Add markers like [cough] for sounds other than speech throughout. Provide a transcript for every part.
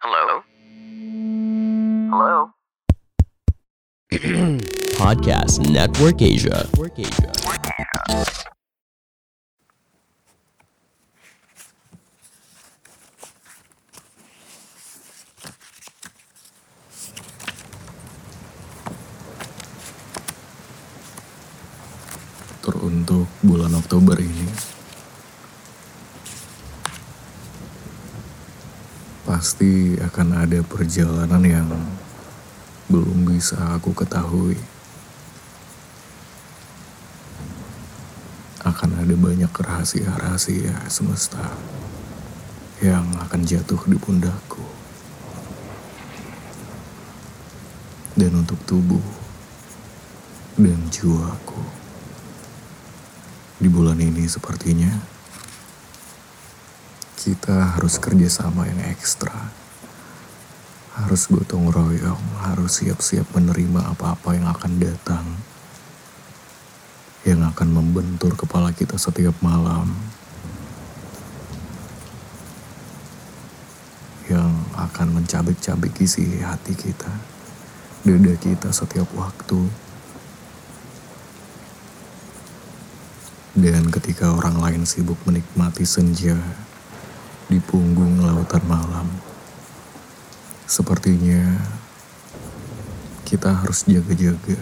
Hello? Hello? [clears throat] Podcast Network Asia. Teruntuk bulan Oktober ini Pasti akan ada perjalanan yang belum bisa aku ketahui. Akan ada banyak rahasia-rahasia semesta yang akan jatuh di pundakku Dan untuk tubuh dan jiwaku di bulan ini sepertinya kita harus kerjasama yang ekstra. Harus gotong royong, harus siap-siap menerima apa-apa yang akan datang. Yang akan membentur kepala kita setiap malam. Yang akan mencabik-cabik isi hati kita. Dada kita setiap waktu. Dan ketika orang lain sibuk menikmati senja di punggung lautan malam, sepertinya kita harus jaga-jaga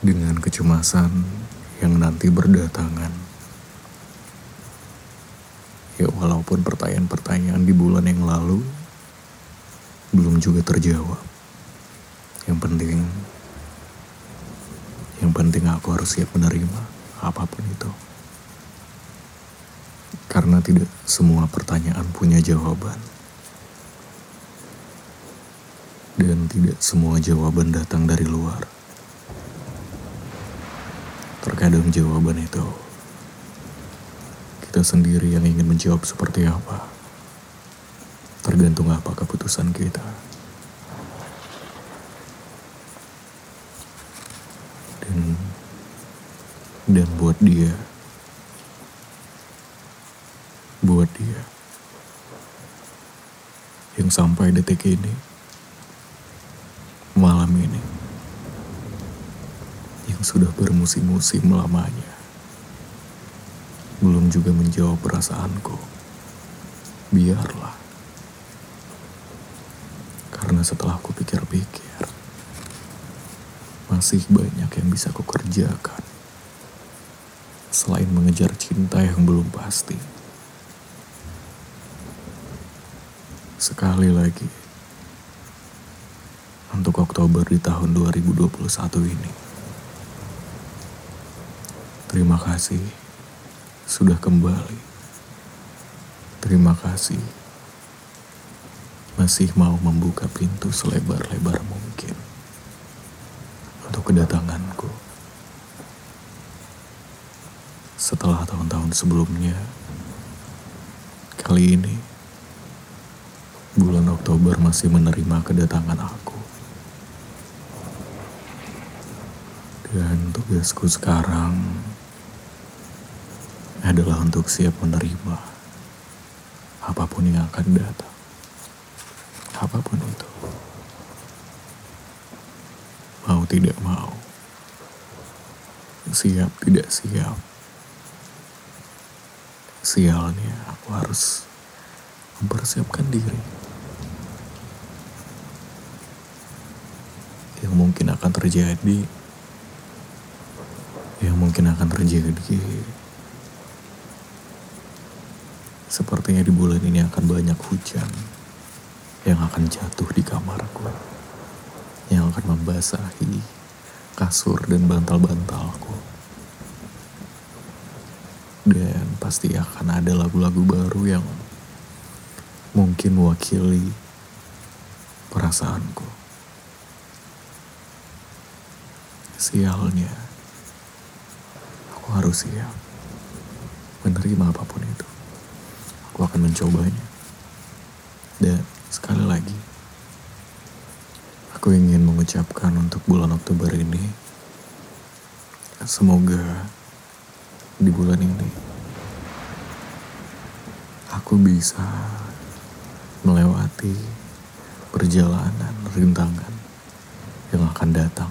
dengan kecemasan yang nanti berdatangan. Ya walaupun pertanyaan-pertanyaan di bulan yang lalu belum juga terjawab. Yang penting, yang penting aku harus siap menerima apa pun itu. Karena tidak semua pertanyaan punya jawaban. Dan tidak semua jawaban datang dari luar. Terkadang jawaban itu kita sendiri yang ingin menjawab seperti apa. Tergantung apa keputusan kita. Dan dan buat dia, buat dia yang sampai detik ini, malam ini, yang sudah bermusim-musim lamanya, belum juga menjawab perasaanku. Biarlah, karena setelah aku pikir-pikir, masih banyak yang bisa aku kerjakan selain mengejar cinta yang belum pasti. Sekali lagi, untuk Oktober di tahun 2021 ini. Terima kasih sudah kembali. Terima kasih masih mau membuka pintu selebar-lebar mungkin untuk kedatanganku. Setelah tahun-tahun sebelumnya, kali ini Oktober masih menerima kedatangan aku. Dan tugasku sekarang adalah untuk siap menerima apa pun yang akan datang. Apa pun itu. Mau tidak mau. Siap tidak siap sialnya aku harus mempersiapkan diri yang mungkin akan terjadi yang mungkin akan terjadi sepertinya di bulan ini akan banyak hujan yang akan jatuh di kamarku yang akan membasahi kasur dan bantal-bantalku dan pasti akan ada lagu-lagu baru yang mungkin mewakili perasaanku. Sialnya, aku harus siap menerima apa pun itu. Aku akan mencobanya. Dan sekali lagi, aku ingin mengucapkan untuk bulan Oktober ini, semoga di bulan ini aku bisa melewati perjalanan rintangan yang akan datang.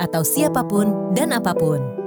atau siapa pun dan apa pun.